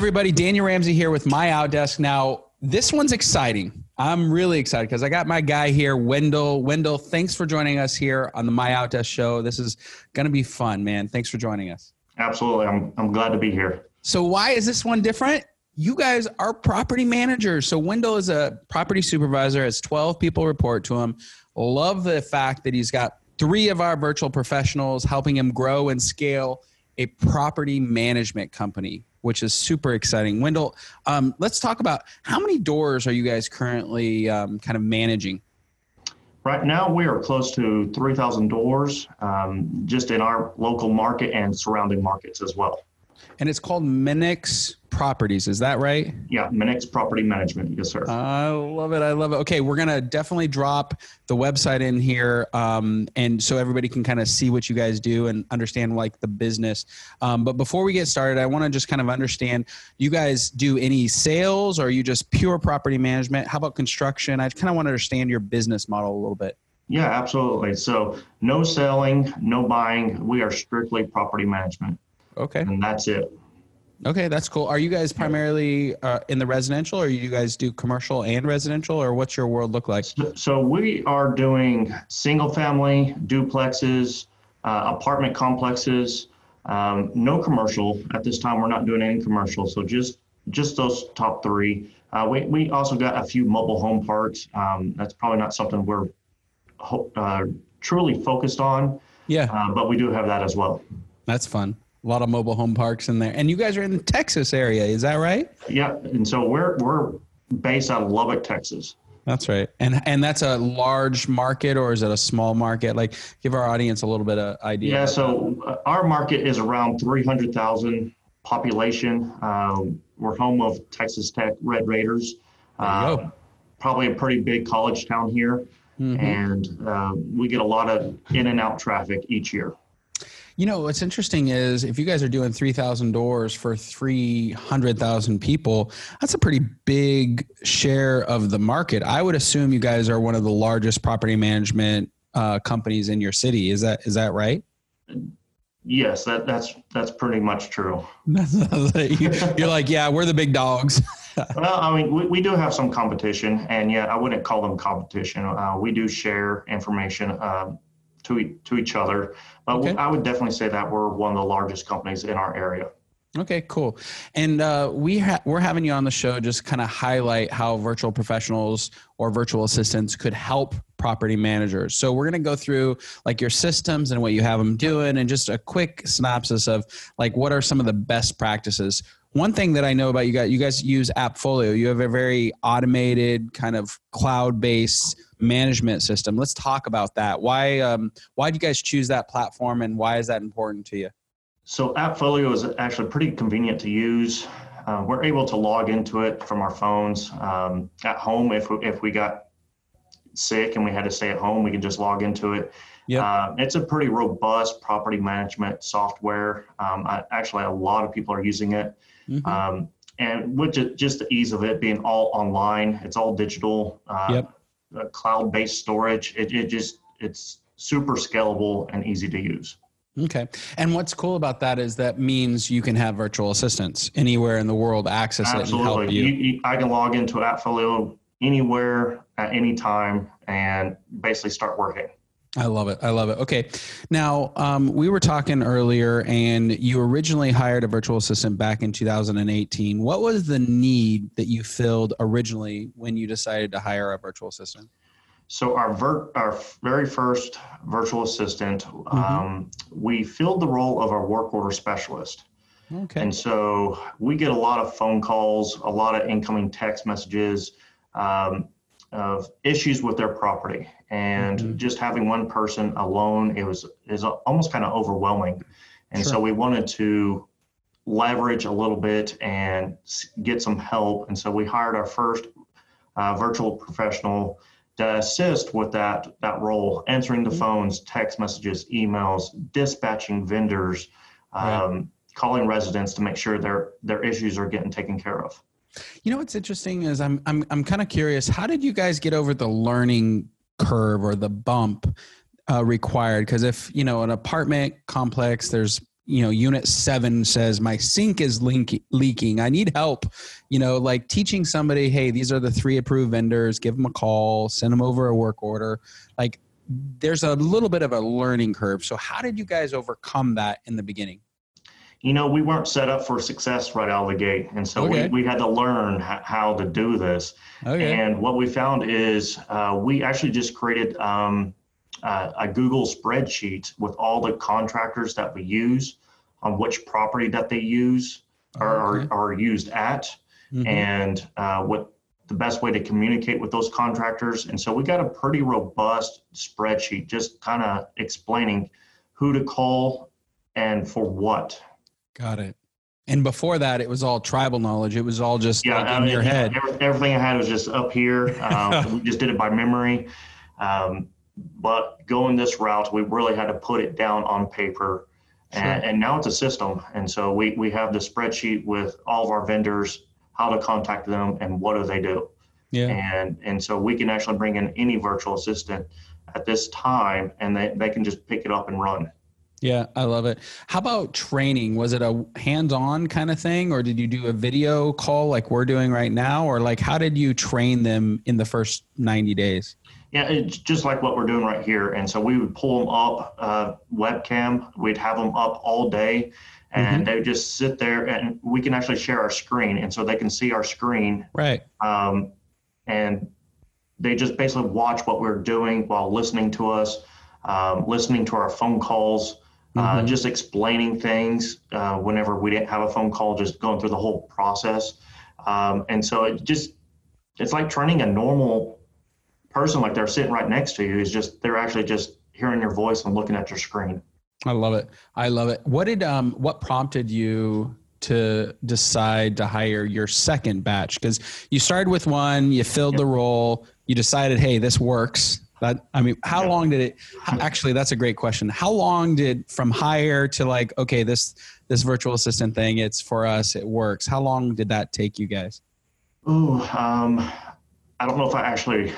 Everybody, Daniel Ramsey here with My Outdesk. Now, this one's exciting. I'm really excited because I got my guy here, Wendell. Wendell, thanks for joining us here on the My Outdesk show. This is going to be fun, man. Thanks for joining us. Absolutely. I'm, I'm glad to be here. So, why is this one different? You guys are property managers. So, Wendell is a property supervisor, has 12 people report to him. Love the fact that he's got three of our virtual professionals helping him grow and scale a property management company which is super exciting. Wendell, um, let's talk about how many doors are you guys currently um, kind of managing? Right now, we are close to 3,000 doors um, just in our local market and surrounding markets as well. And it's called Minix Properties. Is that right? Yeah, Minix Property Management. Yes, sir. I love it. I love it. Okay, we're gonna definitely drop the website in here, um, and so everybody can kind of see what you guys do and understand like the business. Um, but before we get started, I want to just kind of understand: you guys do any sales, or are you just pure property management? How about construction? I kind of want to understand your business model a little bit. Yeah, absolutely. So no selling, no buying. We are strictly property management. Okay. And that's it. Okay, that's cool. Are you guys primarily uh, in the residential, or you guys do commercial and residential, or what's your world look like? So, so we are doing single family duplexes, uh, apartment complexes, um, no commercial at this time. We're not doing any commercial, so just just those top three. Uh, we we also got a few mobile home parks. Um, that's probably not something we're uh, truly focused on. Yeah, uh, but we do have that as well. That's fun a lot of mobile home parks in there. And you guys are in the Texas area, is that right? Yeah, and so we're we're based out of Lubbock, Texas. That's right. And and that's a large market or is it a small market? Like give our audience a little bit of idea. Yeah, so uh, our market is around 300,000 population. Uh, we're home of Texas Tech Red Raiders. Uh, probably a pretty big college town here. Mm-hmm. And uh, we get a lot of in and out traffic each year. You know, what's interesting is if you guys are doing 3,000 doors for 300,000 people, that's a pretty big share of the market. I would assume you guys are one of the largest property management uh, companies in your city. Is that is that right? Yes, that, that's that's pretty much true. You're like, yeah, we're the big dogs. well, I mean, we, we do have some competition, and yet I wouldn't call them competition. Uh, we do share information. Uh, to, to each other. But okay. I would definitely say that we're one of the largest companies in our area. Okay, cool. And uh, we ha- we're having you on the show just kind of highlight how virtual professionals or virtual assistants could help property managers. So we're going to go through like your systems and what you have them doing, and just a quick synopsis of like what are some of the best practices. One thing that I know about you guys, you guys use AppFolio. You have a very automated kind of cloud-based management system. Let's talk about that. Why um, why do you guys choose that platform, and why is that important to you? So AppFolio is actually pretty convenient to use. Uh, we're able to log into it from our phones um, at home. If we, if we got sick and we had to stay at home, we can just log into it. Yeah, uh, it's a pretty robust property management software. Um, I, actually, a lot of people are using it. Mm-hmm. Um, and with just the ease of it being all online, it's all digital. Uh, yep uh, cloud-based storage. It, it just it's super scalable and easy to use. Okay. And what's cool about that is that means you can have virtual assistants anywhere in the world access Absolutely. it and help you. you, I can log into AppFolio anywhere at any time and basically start working. I love it. I love it. Okay. Now, um, we were talking earlier, and you originally hired a virtual assistant back in 2018. What was the need that you filled originally when you decided to hire a virtual assistant? So, our, ver- our very first virtual assistant, mm-hmm. um, we filled the role of our work order specialist. Okay. And so we get a lot of phone calls, a lot of incoming text messages. Um, of issues with their property and mm-hmm. just having one person alone it was is almost kind of overwhelming and sure. so we wanted to leverage a little bit and get some help and so we hired our first uh, virtual professional to assist with that that role answering the mm-hmm. phones text messages emails dispatching vendors um, calling residents to make sure their their issues are getting taken care of you know what's interesting is I'm I'm I'm kind of curious. How did you guys get over the learning curve or the bump uh, required? Because if you know an apartment complex, there's you know unit 7 says my sink is leak- leaking. I need help. You know like teaching somebody hey these are the three approved vendors. Give them a call send them over a work order. Like there's a little bit of a learning curve. So how did you guys overcome that in the beginning you know we weren't set up for success right out of the gate and so okay. we, we had to learn h- how to do this okay. and what we found is uh, we actually just created um, uh, a Google spreadsheet with all the contractors that we use on which property that they use or okay. are, are used at mm-hmm. and uh, what the best way to communicate with those contractors. And so we got a pretty robust spreadsheet just kind of explaining who to call and for what. Got it. And before that, it was all tribal knowledge. It was all just yeah, like in mean, your head. Everything I had was just up here. Um, we just did it by memory. Um, but going this route, we really had to put it down on paper. Sure. And, and, now it's a system. And so we, we have the spreadsheet with all of our vendors, how to contact them and what do they do. Yeah. And, and so we can actually bring in any virtual assistant at this time and they, they can just pick it up and run. Yeah, I love it. How about training? Was it a hands-on kind of thing or did you do a video call like we're doing right now or like how did you train them in the first 90 days? Yeah, it's just like what we're doing right here. And so we would pull them up uh, webcam. We'd have them up all day, and mm-hmm. they would just sit there, and we can actually share our screen, and so they can see our screen. Right. Um, and they just basically watch what we're doing while listening to us, um, listening to our phone calls. Uh, mm-hmm. Just explaining things uh, whenever we didn't have a phone call, just going through the whole process. Um, and so it just, it's like training a normal person like they're sitting right next to you is just they're actually just hearing your voice and looking at your screen. I love it. I love it. What did um what prompted you to decide to hire your second batch because you started with one, you filled yep. the role, you decided, hey, this works. That I mean, how yep. long did it? Actually, that's a great question. How long did from hire to like, okay, this this virtual assistant thing, it's for us, it works. How long did that take you guys? Oh, um, I don't know if I actually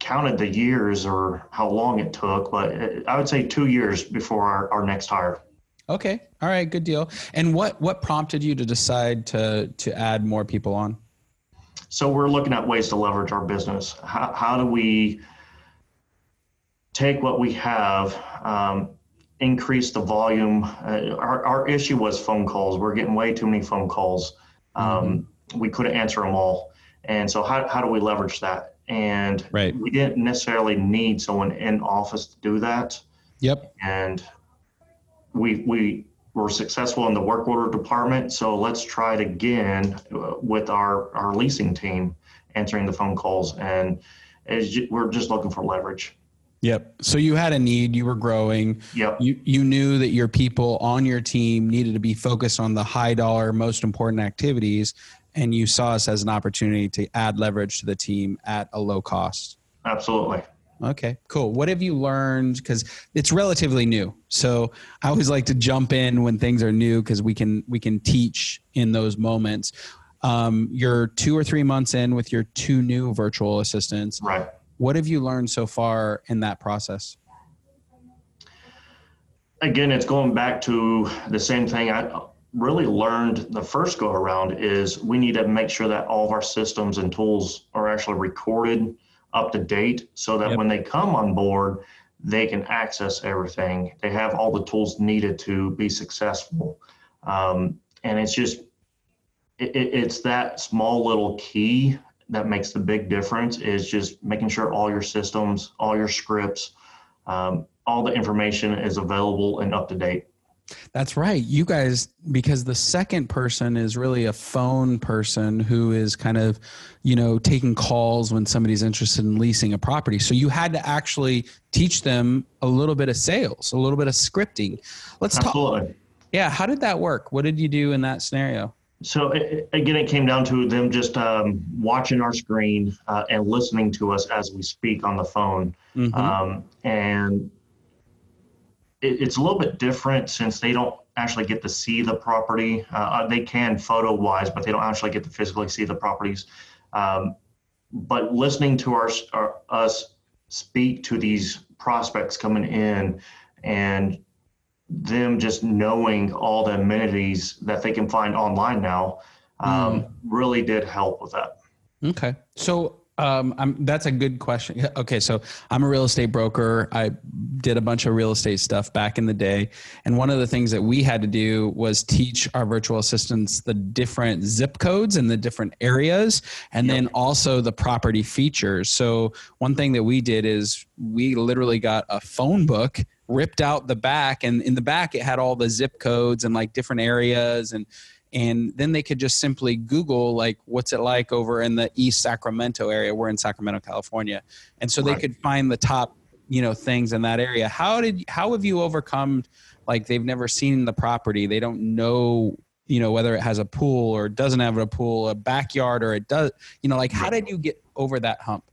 counted the years or how long it took, but I would say two years before our, our next hire. Okay. All right. Good deal. And what, what prompted you to decide to, to add more people on? So we're looking at ways to leverage our business. How, how do we take what we have, um, increase the volume? Uh, our, our issue was phone calls. We're getting way too many phone calls. Um, mm-hmm. We couldn't answer them all. And so how, how do we leverage that? and right. we didn't necessarily need someone in office to do that. Yep. And we we were successful in the work order department, so let's try it again uh, with our our leasing team answering the phone calls, and we're just looking for leverage. Yep. So you had a need, you were growing. Yep. You you knew that your people on your team needed to be focused on the high dollar, most important activities and you saw us as an opportunity to add leverage to the team at a low cost. Absolutely. Okay, cool. What have you learned? Because it's relatively new, so I always like to jump in when things are new because we can we can teach in those moments. Um, you're two or three months in with your two new virtual assistants. Right. What have you learned so far in that process? Again, it's going back to the same thing. I really learned the first go around is we need to make sure that all of our systems and tools are actually recorded up to date so that yep. when they come on board they can access everything. They have all the tools needed to be successful. Um, and it's just it, it's that small little key that makes the big difference is just making sure all your systems all your scripts um, all the information is available and up to date that's right. You guys, because the second person is really a phone person who is kind of, you know, taking calls when somebody's interested in leasing a property. So you had to actually teach them a little bit of sales, a little bit of scripting. Let's Absolutely. talk. Yeah. How did that work? What did you do in that scenario? So it, again, it came down to them just um, watching our screen uh, and listening to us as we speak on the phone. Mm-hmm. Um, and it, it's a little bit different since they don't actually get to see the property. Uh, they can photo wise, but they don't actually get to physically see the properties. Um, but listening to our, our, us speak to these prospects coming in and them just knowing all the amenities that they can find online now um, mm. really did help with that. Okay. So um, I'm, that's a good question. Okay, so I'm a real estate broker. I did a bunch of real estate stuff back in the day, and one of the things that we had to do was teach our virtual assistants the different zip codes and the different areas, and yep. then also the property features. So one thing that we did is we literally got a phone book ripped out the back and in the back it had all the zip codes and like different areas and and then they could just simply google like what's it like over in the east sacramento area? We're in sacramento california. And so right. they could find the top you know things in that area. How did how have you overcome like they've never seen the property? They don't know you know whether it has a pool or doesn't have a pool a backyard or it does you know like how did you get over that hump?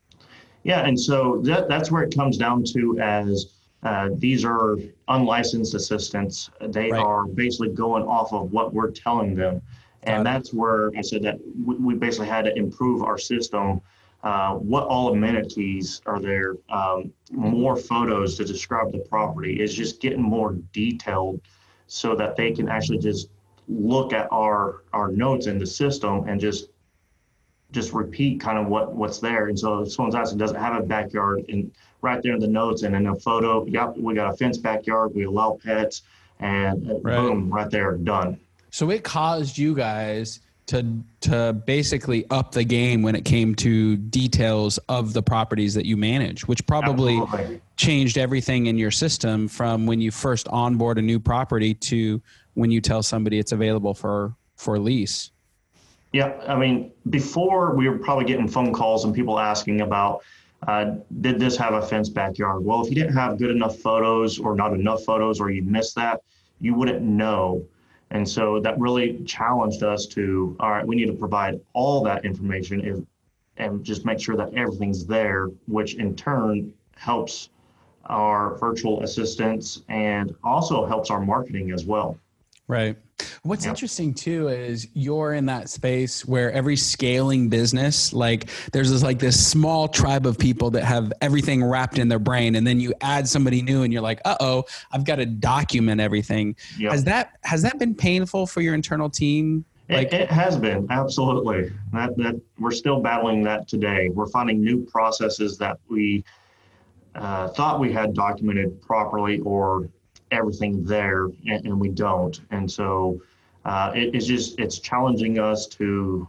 Yeah and so that, that's where it comes down to as uh, these are unlicensed assistants. They right. are basically going off of what we're telling them. And that's where I said that we, we basically had to improve our system. Uh, what all amenities are there? Um, more photos to describe the property is just getting more detailed so that they can actually just look at our our notes in the system and just just repeat kind of what what's there. And so if someone's asking, does it have a backyard? And right there in the notes and in a photo, yep, we got a fenced backyard. We allow pets, and right. boom, right there, done. So it caused you guys to to basically up the game when it came to details of the properties that you manage, which probably Absolutely. changed everything in your system from when you first onboard a new property to when you tell somebody it's available for for lease. Yeah, I mean, before we were probably getting phone calls and people asking about, uh, did this have a fenced backyard? Well, if you didn't have good enough photos or not enough photos or you missed that, you wouldn't know. And so that really challenged us to, all right, we need to provide all that information if, and just make sure that everything's there, which in turn helps our virtual assistants and also helps our marketing as well. Right. What's yep. interesting too is you're in that space where every scaling business, like there's this like this small tribe of people that have everything wrapped in their brain, and then you add somebody new, and you're like, uh oh, I've got to document everything. Yep. Has that has that been painful for your internal team? Like, it, it has been absolutely. That that we're still battling that today. We're finding new processes that we uh, thought we had documented properly or everything there and, and we don't. And so uh, it, it's just, it's challenging us to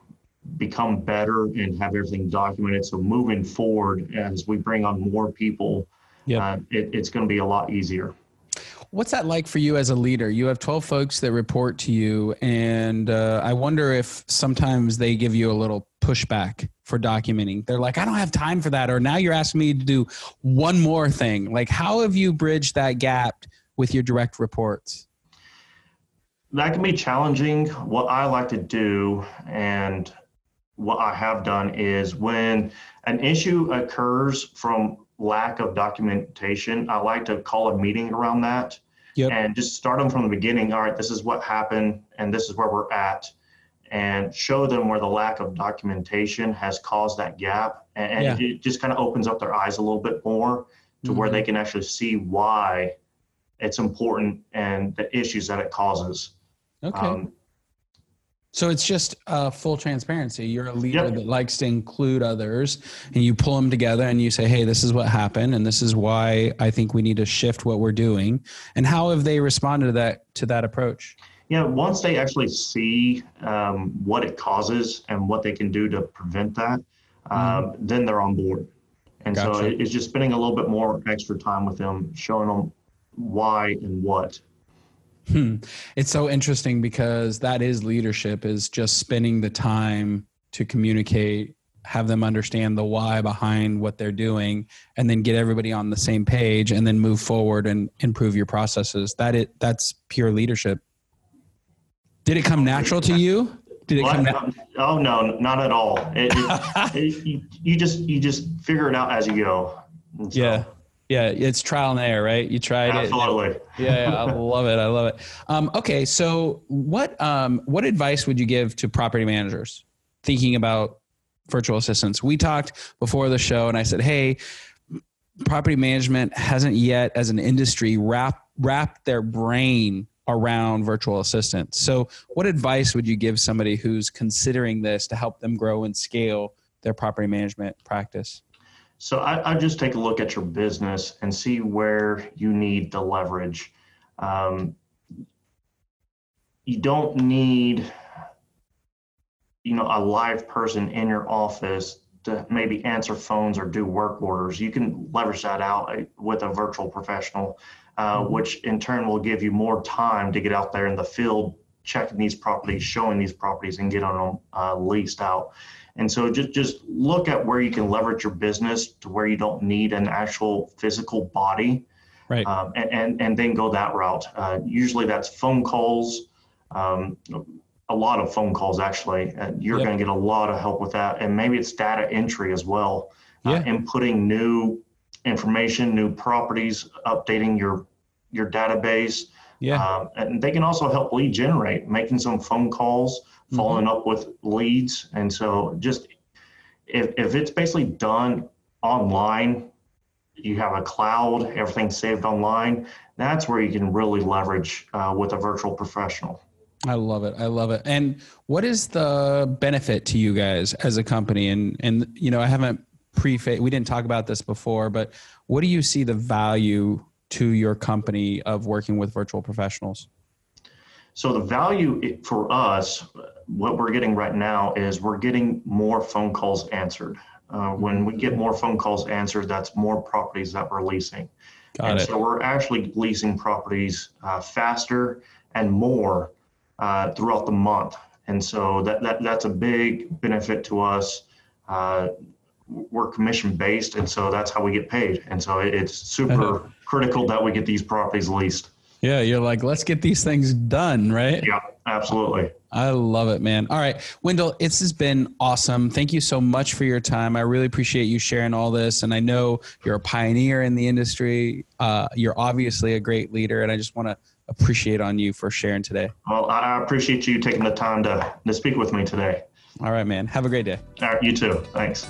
become better and have everything documented. So moving forward, as we bring on more people, uh, it, it's going to be a lot easier. What's that like for you as a leader? You have 12 folks that report to you, and uh, I wonder if sometimes they give you a little pushback for documenting. They're like, I don't have time for that. Or now you're asking me to do one more thing. Like, how have you bridged that gap with your direct reports? That can be challenging. What I like to do and what I have done is when an issue occurs from lack of documentation, I like to call a meeting around that yep. and just start them from the beginning. All right, this is what happened and this is where we're at and show them where the lack of documentation has caused that gap. And, yeah. it just kind of opens up their eyes a little bit more to mm-hmm. where they can actually see why it's important and the issues that it causes. Okay. Um, so it's just uh, full transparency. You're a leader yep. that likes to include others, and you pull them together and you say, "Hey, this is what happened, and this is why I think we need to shift what we're doing." And how have they responded to that to that approach? Yeah, once they actually see um, what it causes and what they can do to prevent that, um, then they're on board. And gotcha. so it's just spending a little bit more extra time with them, showing them why and what. Hmm. It's so interesting because that is leadership is just spending the time to communicate, have them understand the why behind what they're doing, and then get everybody on the same page and then move forward and improve your processes. That it that's pure leadership. Did it come natural to you? Did it come? Oh no, not at all. It, it, it, you, you just you just figure it out as you go. So. Yeah. Yeah, it's trial and error, right? You tried Absolutely. it. Absolutely. Yeah, I love it. I love it. Um, okay, so what um, what advice would you give to property managers thinking about virtual assistants? We talked before the show, and I said, hey, property management hasn't yet, as an industry, wrap wrap their brain around virtual assistants. So, what advice would you give somebody who's considering this to help them grow and scale their property management practice? So, I, I just take a look at your business and see where you need the leverage. Um, you don't need, you know, a live person in your office to maybe answer phones or do work orders. You can leverage that out uh, with a virtual professional uh, mm-hmm. which in turn will give you more time to get out there in the field, checking these properties, showing these properties, and get them uh, leased out. And so just just look at where you can leverage your business to where you don't need an actual physical body, right? Um, and, and and then go that route. Uh, usually that's phone calls. Um, a lot of phone calls actually. and you're yep. going to get a lot of help with that, and maybe it's data entry as well. Uh, yeah. inputting new information, new properties, updating your your database. Yeah. Um, and they can also help lead generate, making some phone calls, mm-hmm. following mm-hmm. up with leads. And so just if, if it's basically done online, you have a cloud, everything saved online, that's where you can really leverage uh, with a virtual professional. I love it. I love it. And what is the benefit to you guys as a company? And and you know, I haven't pre we didn't talk about this before, but what do you see the value to your company of working with virtual professionals? So the value for us, what we're getting right now is we're getting more phone calls answered. Uh, when we get more phone calls answered, that's more properties that we're leasing. Got and it. so we're actually leasing properties uh, faster and more uh, throughout the month. And so that, that that's a big benefit to us. We're commission based, and so that's how we get paid. And so it's super critical that we get these properties leased. Yeah, you're like, let's get these things done, right? Yeah, absolutely. I love it, man. All right, Wendell, this has been awesome. Thank you so much for your time. I really appreciate you sharing all this. And I know you're a pioneer in the industry. Uh, you're obviously a great leader, and I just want to appreciate on you for sharing today. Well, I appreciate you taking the time to, to speak with me today. All right, man. Have a great day. All right, you too. Thanks.